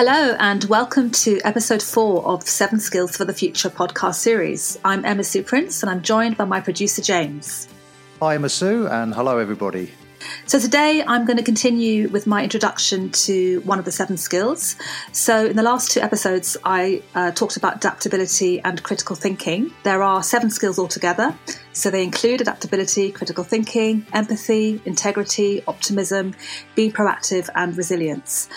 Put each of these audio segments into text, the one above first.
Hello, and welcome to episode four of Seven Skills for the Future podcast series. I'm Emma Sue Prince, and I'm joined by my producer, James. Hi, Emma Sue, and hello, everybody. So, today I'm going to continue with my introduction to one of the seven skills. So, in the last two episodes, I uh, talked about adaptability and critical thinking. There are seven skills altogether. So, they include adaptability, critical thinking, empathy, integrity, optimism, be proactive, and resilience.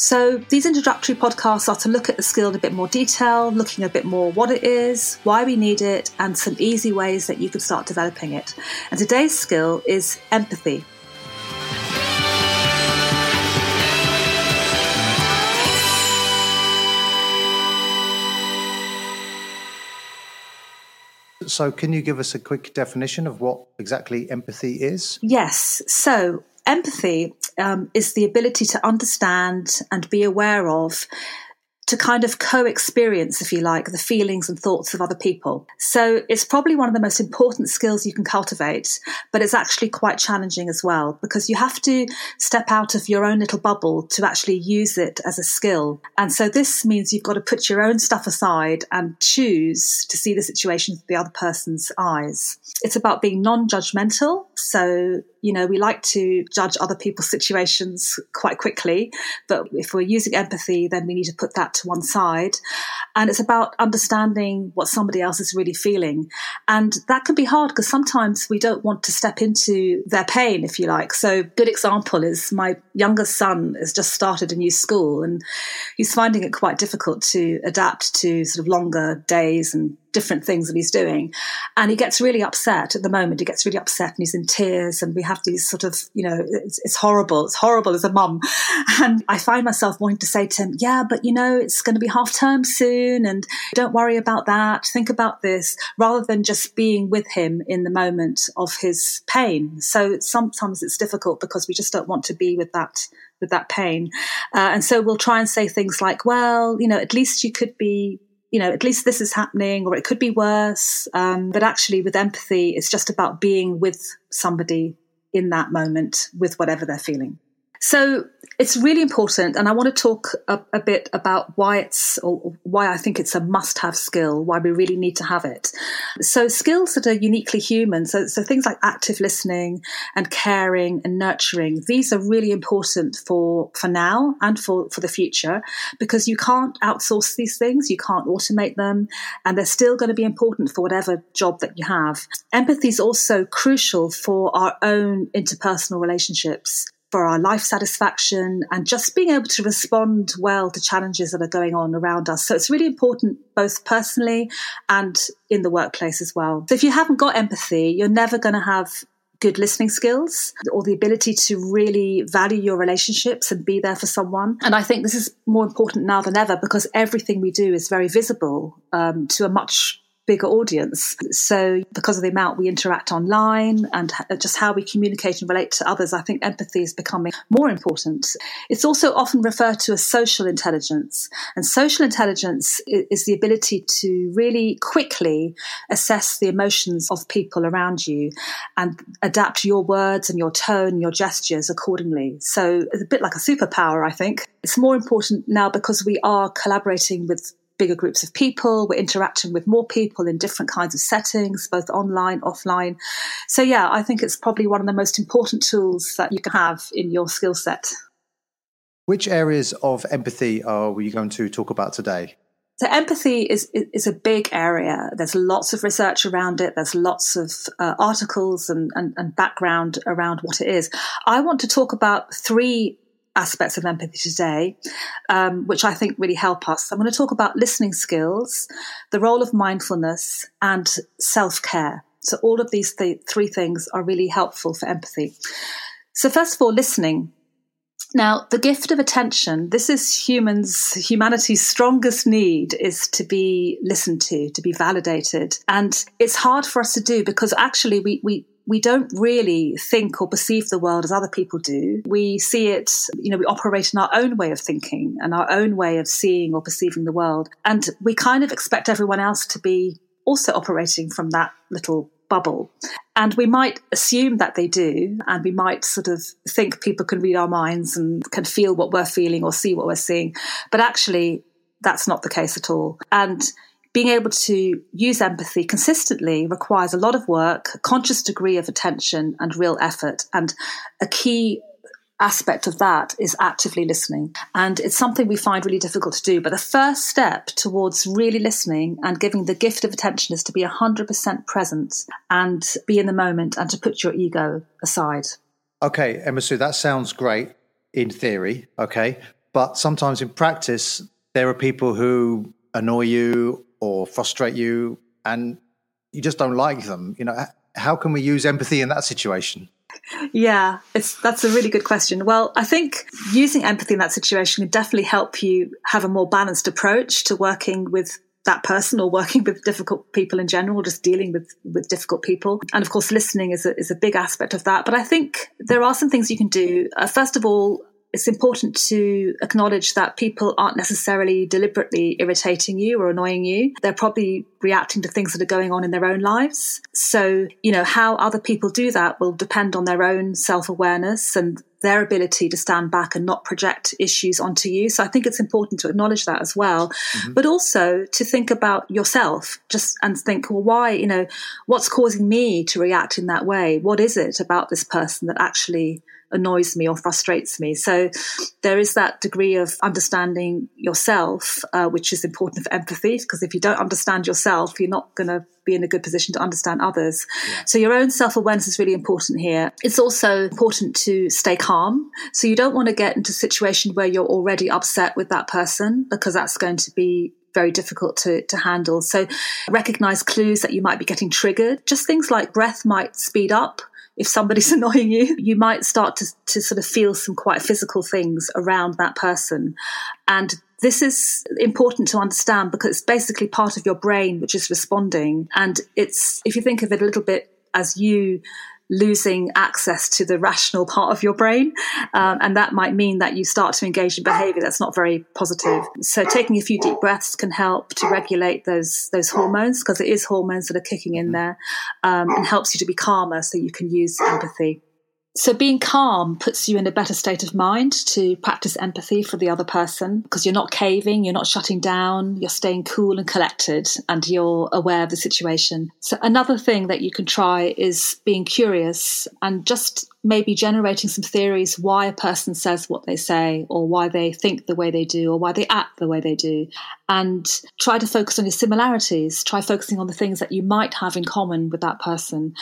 So, these introductory podcasts are to look at the skill in a bit more detail, looking a bit more what it is, why we need it, and some easy ways that you can start developing it. And today's skill is empathy. So, can you give us a quick definition of what exactly empathy is? Yes. So, empathy um, is the ability to understand and be aware of to kind of co experience, if you like, the feelings and thoughts of other people. So it's probably one of the most important skills you can cultivate, but it's actually quite challenging as well because you have to step out of your own little bubble to actually use it as a skill. And so this means you've got to put your own stuff aside and choose to see the situation through the other person's eyes. It's about being non judgmental. So you know, we like to judge other people's situations quite quickly, but if we're using empathy, then we need to put that to one side. And it's about understanding what somebody else is really feeling. And that can be hard because sometimes we don't want to step into their pain, if you like. So, good example is my younger son has just started a new school and he's finding it quite difficult to adapt to sort of longer days and different things that he's doing. And he gets really upset at the moment. He gets really upset and he's in tears. And we have these sort of, you know, it's, it's horrible. It's horrible as a mum. And I find myself wanting to say to him, yeah, but you know, it's going to be half term soon and don't worry about that. Think about this rather than just being with him in the moment of his pain. So sometimes it's difficult because we just don't want to be with that with that pain. Uh, and so we'll try and say things like, well, you know, at least you could be you know, at least this is happening, or it could be worse. Um, but actually, with empathy, it's just about being with somebody in that moment with whatever they're feeling. So it's really important, and I want to talk a, a, bit about why it's or why I think it's a must-have skill, why we really need to have it. So skills that are uniquely human, so so things like active listening and caring and nurturing, these are really important for for now and for for the future because you can't outsource these things, you can't automate them, and they're still going to be important for whatever job that you have. Empathy is also crucial for our own interpersonal relationships for our life satisfaction and just being able to respond well to challenges that are going on around us. So it's really important both personally and in the workplace as well. So if you haven't got empathy, you're never going to have good listening skills or the ability to really value your relationships and be there for someone. And I think this is more important now than ever because everything we do is very visible um, to a much bigger audience. So, because of the amount we interact online and just how we communicate and relate to others, I think empathy is becoming more important. It's also often referred to as social intelligence. And social intelligence is the ability to really quickly assess the emotions of people around you and adapt your words and your tone, your gestures accordingly. So, it's a bit like a superpower, I think. It's more important now because we are collaborating with bigger groups of people. We're interacting with more people in different kinds of settings, both online, offline. So, yeah, I think it's probably one of the most important tools that you can have in your skill set. Which areas of empathy are we going to talk about today? So empathy is is a big area. There's lots of research around it. There's lots of uh, articles and, and, and background around what it is. I want to talk about three aspects of empathy today, um, which I think really help us. I'm going to talk about listening skills, the role of mindfulness, and self care. So, all of these th- three things are really helpful for empathy. So, first of all, listening. Now, the gift of attention, this is humans, humanity's strongest need is to be listened to, to be validated. And it's hard for us to do because actually we, we, we don't really think or perceive the world as other people do. We see it, you know, we operate in our own way of thinking and our own way of seeing or perceiving the world. And we kind of expect everyone else to be also operating from that little bubble. And we might assume that they do, and we might sort of think people can read our minds and can feel what we're feeling or see what we're seeing. But actually, that's not the case at all. And being able to use empathy consistently requires a lot of work, a conscious degree of attention, and real effort. And a key aspect of that is actively listening. And it's something we find really difficult to do. But the first step towards really listening and giving the gift of attention is to be 100% present and be in the moment and to put your ego aside. Okay, Emma Sue, that sounds great in theory. Okay. But sometimes in practice, there are people who annoy you or frustrate you and you just don't like them. You know, how can we use empathy in that situation? Yeah, it's that's a really good question. Well, I think using empathy in that situation can definitely help you have a more balanced approach to working with that person or working with difficult people in general, just dealing with, with difficult people. And of course, listening is a, is a big aspect of that. But I think there are some things you can do. Uh, first of all, it's important to acknowledge that people aren't necessarily deliberately irritating you or annoying you. They're probably reacting to things that are going on in their own lives. So, you know, how other people do that will depend on their own self awareness and their ability to stand back and not project issues onto you. So I think it's important to acknowledge that as well, mm-hmm. but also to think about yourself just and think, well, why, you know, what's causing me to react in that way? What is it about this person that actually annoys me or frustrates me. So there is that degree of understanding yourself, uh, which is important for empathy, because if you don't understand yourself, you're not going to be in a good position to understand others. Yeah. So your own self awareness is really important here. It's also important to stay calm. So you don't want to get into a situation where you're already upset with that person because that's going to be very difficult to, to handle. So recognize clues that you might be getting triggered. Just things like breath might speed up if somebody's annoying you, you might start to, to sort of feel some quite physical things around that person. And this is important to understand because it's basically part of your brain which is responding. And it's, if you think of it a little bit as you losing access to the rational part of your brain. Um, and that might mean that you start to engage in behavior that's not very positive. So taking a few deep breaths can help to regulate those, those hormones because it is hormones that are kicking in there um, and helps you to be calmer so you can use empathy. So being calm puts you in a better state of mind to practice empathy for the other person because you're not caving, you're not shutting down, you're staying cool and collected and you're aware of the situation. So another thing that you can try is being curious and just maybe generating some theories why a person says what they say or why they think the way they do or why they act the way they do and try to focus on your similarities try focusing on the things that you might have in common with that person.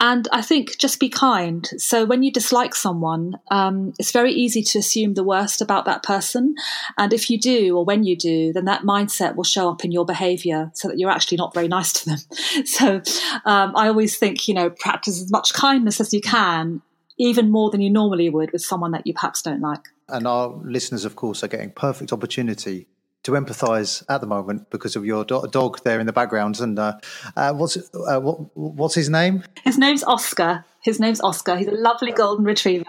And i think just be kind. So when you dislike someone um, it's very easy to assume the worst about that person. And if you do or when you do then that mindset will show up in your behavior so that you're actually not very nice to them. So um, i always think you know practice as much kindness as you can even more than you normally would with someone that you perhaps don't like. And our listeners, of course, are getting perfect opportunity to empathise at the moment because of your do- dog there in the background. And uh, uh, what's uh, what, what's his name? His name's Oscar. His name's Oscar. He's a lovely golden retriever.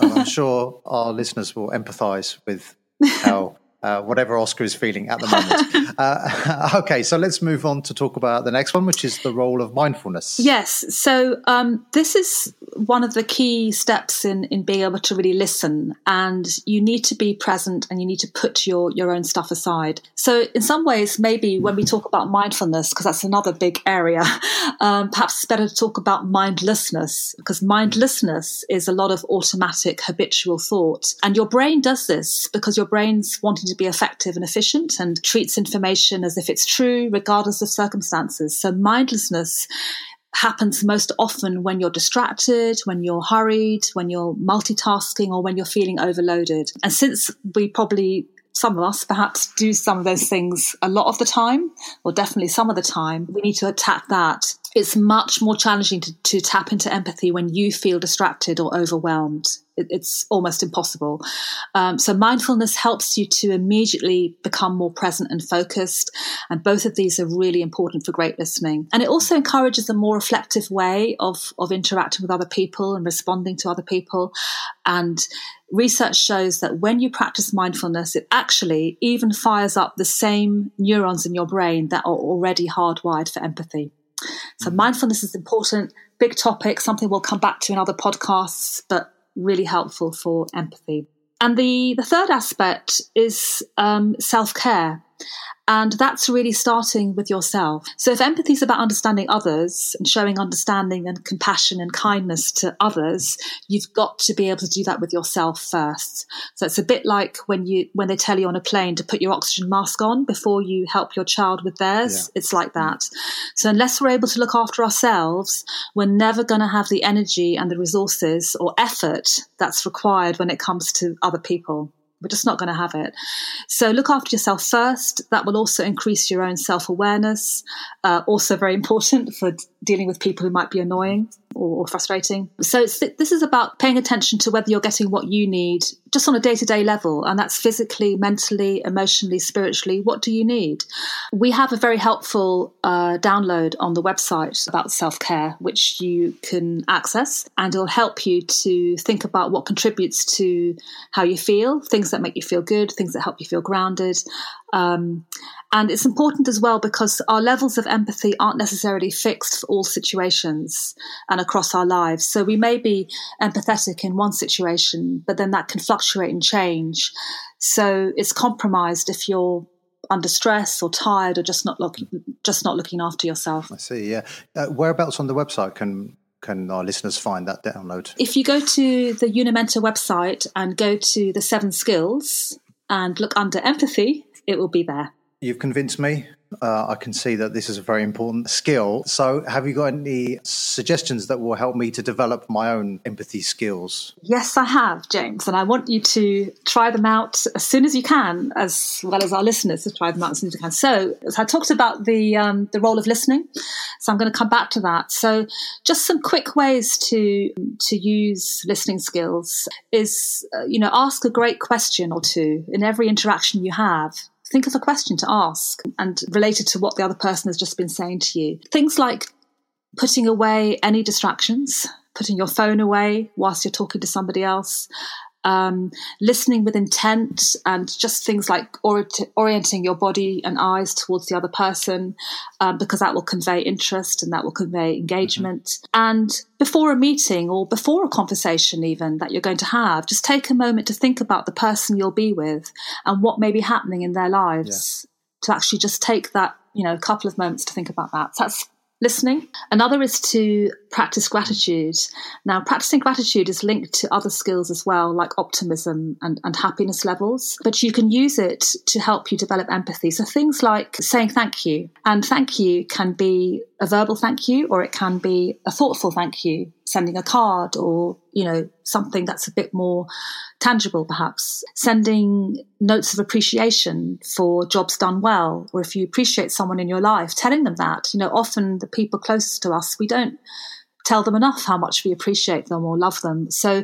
I'm sure our listeners will empathise with how uh, whatever Oscar is feeling at the moment. uh, okay, so let's move on to talk about the next one, which is the role of mindfulness. Yes, so um, this is one of the key steps in in being able to really listen, and you need to be present and you need to put your your own stuff aside. So, in some ways, maybe when we talk about mindfulness, because that's another big area, um, perhaps it's better to talk about mindlessness, because mindlessness is a lot of automatic, habitual thought, and your brain does this because your brain's wanting to to be effective and efficient and treats information as if it's true, regardless of circumstances. So mindlessness happens most often when you're distracted, when you're hurried, when you're multitasking, or when you're feeling overloaded. And since we probably some of us perhaps do some of those things a lot of the time, or definitely some of the time. We need to attack that. It's much more challenging to, to tap into empathy when you feel distracted or overwhelmed it's almost impossible. Um, so mindfulness helps you to immediately become more present and focused. And both of these are really important for great listening. And it also encourages a more reflective way of, of interacting with other people and responding to other people. And research shows that when you practice mindfulness, it actually even fires up the same neurons in your brain that are already hardwired for empathy. So mindfulness is important, big topic, something we'll come back to in other podcasts, but really helpful for empathy. And the, the third aspect is um, self care. And that's really starting with yourself. So if empathy is about understanding others and showing understanding and compassion and kindness to others, you've got to be able to do that with yourself first. So it's a bit like when you when they tell you on a plane to put your oxygen mask on before you help your child with theirs. Yeah. It's like mm. that. So unless we're able to look after ourselves, we're never going to have the energy and the resources or effort that's required when it comes to other people. We're just not going to have it. So look after yourself first. That will also increase your own self awareness. Uh, also very important for dealing with people who might be annoying or, or frustrating. So this is about paying attention to whether you're getting what you need just on a day to day level. And that's physically, mentally, emotionally, spiritually. What do you need? We have a very helpful uh, download on the website about self care, which you can access and it'll help you to think about what contributes to how you feel, things that make you feel good, things that help you feel grounded. Um, and it's important as well because our levels of empathy aren't necessarily fixed for all situations and across our lives. So we may be empathetic in one situation, but then that can fluctuate and change. So it's compromised if you're under stress or tired or just not looking just not looking after yourself. I see. Yeah. Uh, whereabouts on the website can can our listeners find that download? If you go to the Unimenta website and go to the seven skills and look under empathy, it will be there. You've convinced me. Uh, I can see that this is a very important skill. So, have you got any suggestions that will help me to develop my own empathy skills? Yes, I have, James, and I want you to try them out as soon as you can, as well as our listeners to try them out as soon as you can. So, as I talked about the um, the role of listening, so I'm going to come back to that. So, just some quick ways to to use listening skills is, uh, you know, ask a great question or two in every interaction you have think of a question to ask and related to what the other person has just been saying to you. Things like putting away any distractions, putting your phone away whilst you're talking to somebody else, um, listening with intent and just things like orient- orienting your body and eyes towards the other person um, because that will convey interest and that will convey engagement. Mm-hmm. And before a meeting or before a conversation, even that you're going to have, just take a moment to think about the person you'll be with and what may be happening in their lives. Yeah. To actually just take that, you know, a couple of moments to think about that. So that's listening. Another is to practice gratitude. Now, practicing gratitude is linked to other skills as well, like optimism and, and happiness levels, but you can use it to help you develop empathy. So things like saying thank you. And thank you can be a verbal thank you or it can be a thoughtful thank you, sending a card or, you know, something that's a bit more tangible perhaps. Sending notes of appreciation for jobs done well or if you appreciate someone in your life, telling them that. You know, often the people closest to us, we don't tell them enough how much we appreciate them or love them. So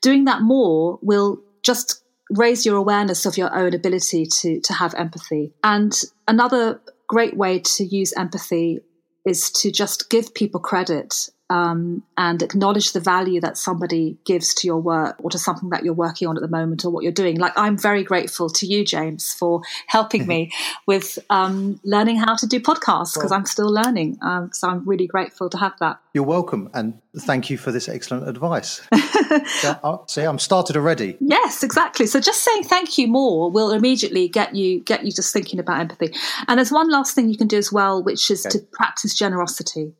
doing that more will just raise your awareness of your own ability to to have empathy. And another great way to use empathy is to just give people credit um, and acknowledge the value that somebody gives to your work or to something that you're working on at the moment or what you're doing. Like I'm very grateful to you, James, for helping me with um, learning how to do podcasts because well, I'm still learning. Um, so I'm really grateful to have that. You're welcome, and thank you for this excellent advice. so, see, I'm started already. Yes, exactly. So just saying thank you more will immediately get you get you just thinking about empathy. And there's one last thing you can do as well, which is okay. to practice generosity.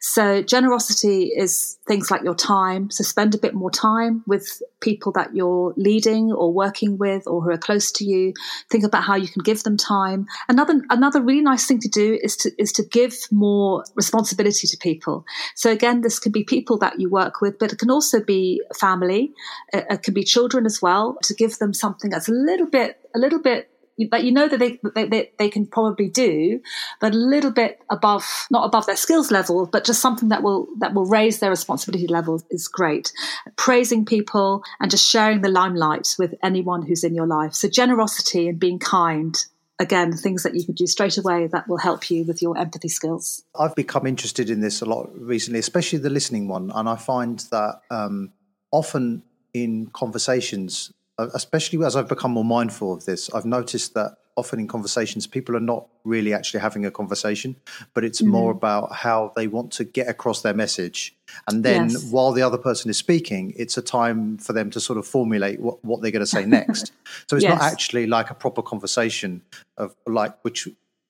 So generosity is things like your time. So spend a bit more time with people that you're leading or working with or who are close to you. Think about how you can give them time. Another another really nice thing to do is to is to give more responsibility to people. So again, this can be people that you work with, but it can also be family. It, it can be children as well. To give them something that's a little bit a little bit but you know that they, they, they can probably do, but a little bit above, not above their skills level, but just something that will, that will raise their responsibility levels is great. Praising people and just sharing the limelight with anyone who's in your life. So generosity and being kind again, things that you can do straight away that will help you with your empathy skills. I've become interested in this a lot recently, especially the listening one. And I find that um, often in conversations, especially as I've become more mindful of this, I've noticed that often in conversations, people are not really actually having a conversation, but it's mm-hmm. more about how they want to get across their message. And then yes. while the other person is speaking, it's a time for them to sort of formulate what, what they're going to say next. so it's yes. not actually like a proper conversation of like, which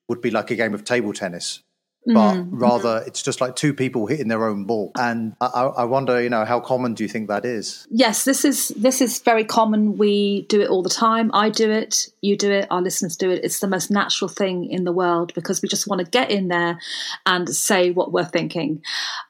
would be like a game of table tennis but mm. rather it's just like two people hitting their own ball. And I, I, wonder, you know, how common do you think that is? Yes, this is this is very common. We do it all the time. I do it, you do it, our listeners do it. It's the most natural thing in the world because we just want to get in there and say what we're thinking.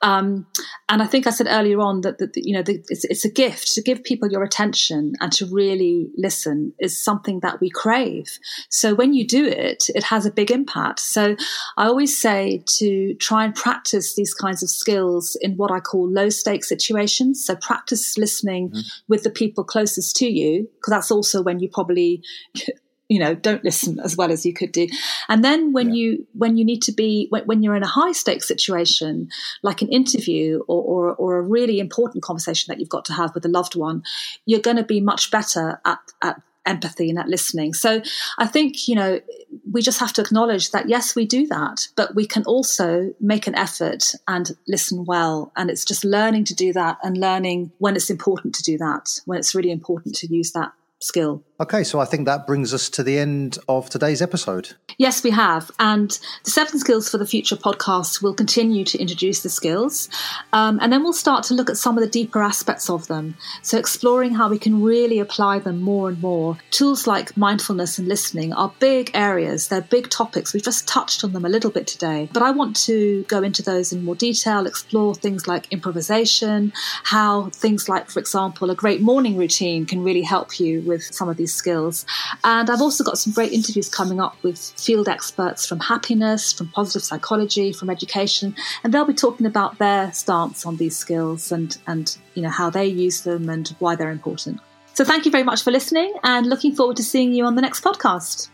Um, and I think I said earlier on that, that you know the, it's, it's a gift to give people your attention and to really listen is something that we crave. So when you do it, it has a big impact. So I always say to try and practice these kinds of skills in what I call low stake situations. So practice listening mm-hmm. with the people closest to you, because that's also when you probably you know don't listen as well as you could do and then when yeah. you when you need to be when, when, you're in a high stakes situation like an interview or, or, or a really important conversation that you've got to have with a loved one you're going to be much better at, at empathy and that listening. So I think, you know, we just have to acknowledge that yes, we do that, but we can also make an effort and listen well. And it's just learning to do that and learning when it's important to do that, when it's really important to use that skill. Okay, so I think that brings us to the end of today's episode. Yes, we have. And the Seven Skills for the Future podcast will continue to introduce the skills. Um, and then we'll start to look at some of the deeper aspects of them. So, exploring how we can really apply them more and more. Tools like mindfulness and listening are big areas, they're big topics. We've just touched on them a little bit today. But I want to go into those in more detail, explore things like improvisation, how things like, for example, a great morning routine can really help you with some of these skills. And I've also got some great interviews coming up with field experts from happiness, from positive psychology, from education, and they'll be talking about their stance on these skills and, and you know how they use them and why they're important. So thank you very much for listening and looking forward to seeing you on the next podcast.